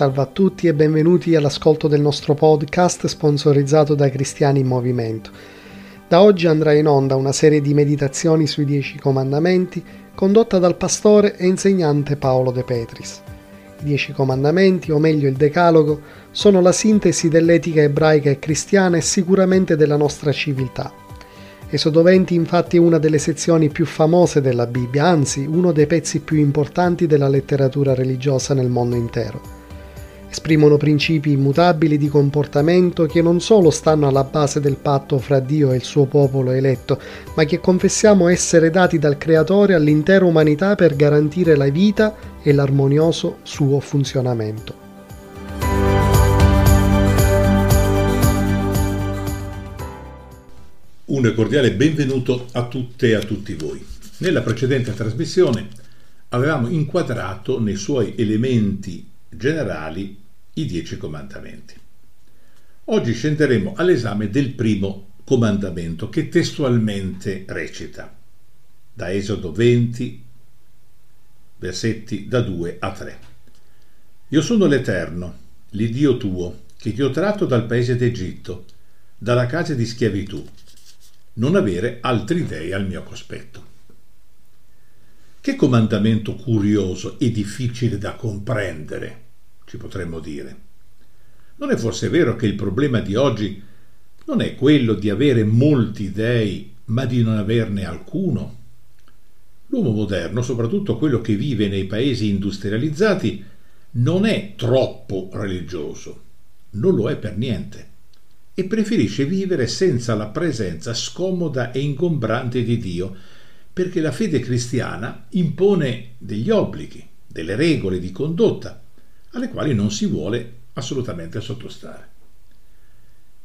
Salve a tutti e benvenuti all'ascolto del nostro podcast sponsorizzato da Cristiani in Movimento. Da oggi andrà in onda una serie di meditazioni sui Dieci Comandamenti condotta dal pastore e insegnante Paolo De Petris. I Dieci Comandamenti, o meglio il Decalogo, sono la sintesi dell'etica ebraica e cristiana e sicuramente della nostra civiltà. Esodo 20 infatti è una delle sezioni più famose della Bibbia, anzi uno dei pezzi più importanti della letteratura religiosa nel mondo intero. Esprimono principi immutabili di comportamento che non solo stanno alla base del patto fra Dio e il suo popolo eletto, ma che confessiamo essere dati dal Creatore all'intera umanità per garantire la vita e l'armonioso suo funzionamento. Un cordiale benvenuto a tutte e a tutti voi. Nella precedente trasmissione avevamo inquadrato nei suoi elementi generali i dieci comandamenti. Oggi scenderemo all'esame del primo comandamento che testualmente recita da Esodo 20, versetti da 2 a 3. Io sono l'Eterno, l'Iddio tuo, che ti ho tratto dal paese d'Egitto, dalla casa di schiavitù non avere altri dei al mio cospetto. Che comandamento curioso e difficile da comprendere, ci potremmo dire. Non è forse vero che il problema di oggi non è quello di avere molti dei, ma di non averne alcuno? L'uomo moderno, soprattutto quello che vive nei paesi industrializzati, non è troppo religioso, non lo è per niente e preferisce vivere senza la presenza scomoda e ingombrante di Dio, perché la fede cristiana impone degli obblighi, delle regole di condotta, alle quali non si vuole assolutamente sottostare.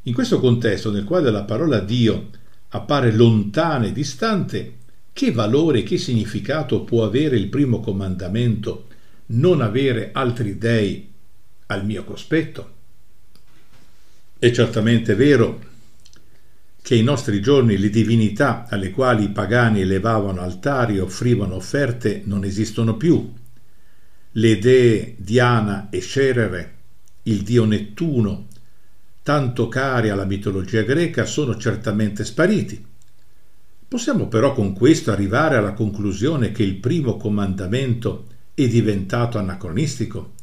In questo contesto, nel quale la parola Dio appare lontana e distante, che valore, che significato può avere il primo comandamento non avere altri dei al mio cospetto? È certamente vero che ai nostri giorni le divinità alle quali i pagani elevavano altari e offrivano offerte non esistono più. Le dee Diana e Cerere, il dio Nettuno, tanto cari alla mitologia greca, sono certamente spariti. Possiamo però con questo arrivare alla conclusione che il primo comandamento è diventato anacronistico?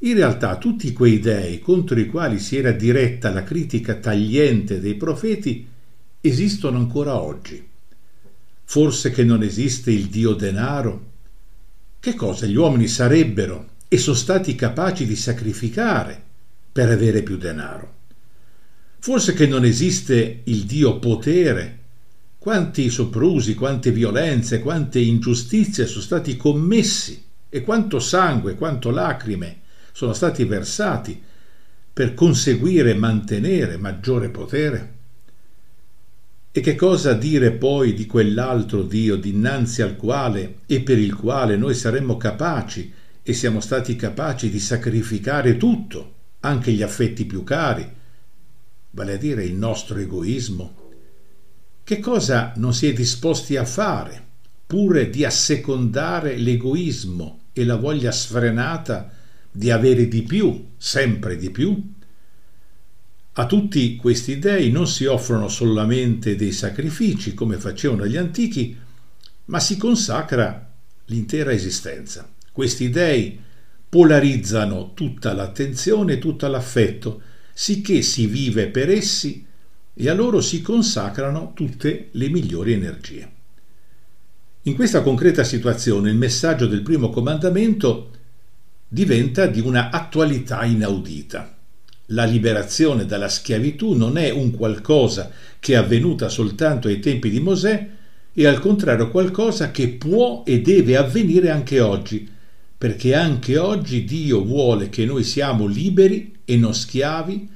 In realtà tutti quei dei contro i quali si era diretta la critica tagliente dei profeti esistono ancora oggi. Forse che non esiste il Dio denaro? Che cosa gli uomini sarebbero e sono stati capaci di sacrificare per avere più denaro? Forse che non esiste il Dio potere? Quanti soprusi, quante violenze, quante ingiustizie sono stati commessi e quanto sangue, quanto lacrime sono stati versati per conseguire e mantenere maggiore potere? E che cosa dire poi di quell'altro Dio dinanzi al quale e per il quale noi saremmo capaci e siamo stati capaci di sacrificare tutto, anche gli affetti più cari, vale a dire il nostro egoismo? Che cosa non si è disposti a fare, pure di assecondare l'egoismo e la voglia sfrenata di avere di più, sempre di più? A tutti questi dei non si offrono solamente dei sacrifici come facevano gli antichi, ma si consacra l'intera esistenza. Questi dei polarizzano tutta l'attenzione e tutto l'affetto, sicché si vive per essi e a loro si consacrano tutte le migliori energie. In questa concreta situazione il messaggio del primo comandamento diventa di una attualità inaudita. La liberazione dalla schiavitù non è un qualcosa che è avvenuta soltanto ai tempi di Mosè, è al contrario qualcosa che può e deve avvenire anche oggi, perché anche oggi Dio vuole che noi siamo liberi e non schiavi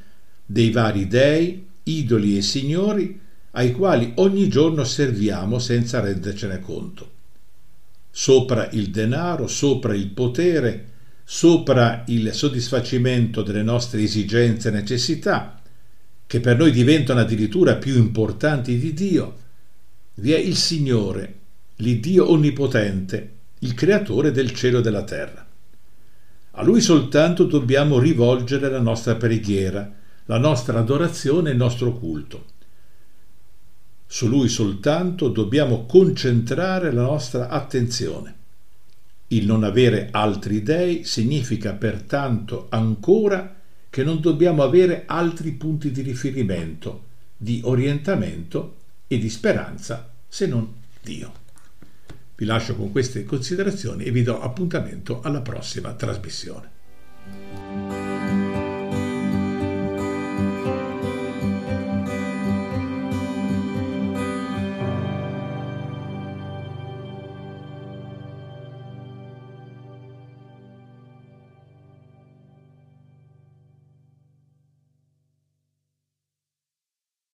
dei vari dei, idoli e signori ai quali ogni giorno serviamo senza rendercene conto. Sopra il denaro, sopra il potere, sopra il soddisfacimento delle nostre esigenze e necessità, che per noi diventano addirittura più importanti di Dio, vi è il Signore, l'Iddio onnipotente, il creatore del cielo e della terra. A Lui soltanto dobbiamo rivolgere la nostra preghiera, la nostra adorazione e il nostro culto. Su Lui soltanto dobbiamo concentrare la nostra attenzione. Il non avere altri dei significa pertanto ancora che non dobbiamo avere altri punti di riferimento, di orientamento e di speranza se non Dio. Vi lascio con queste considerazioni e vi do appuntamento alla prossima trasmissione.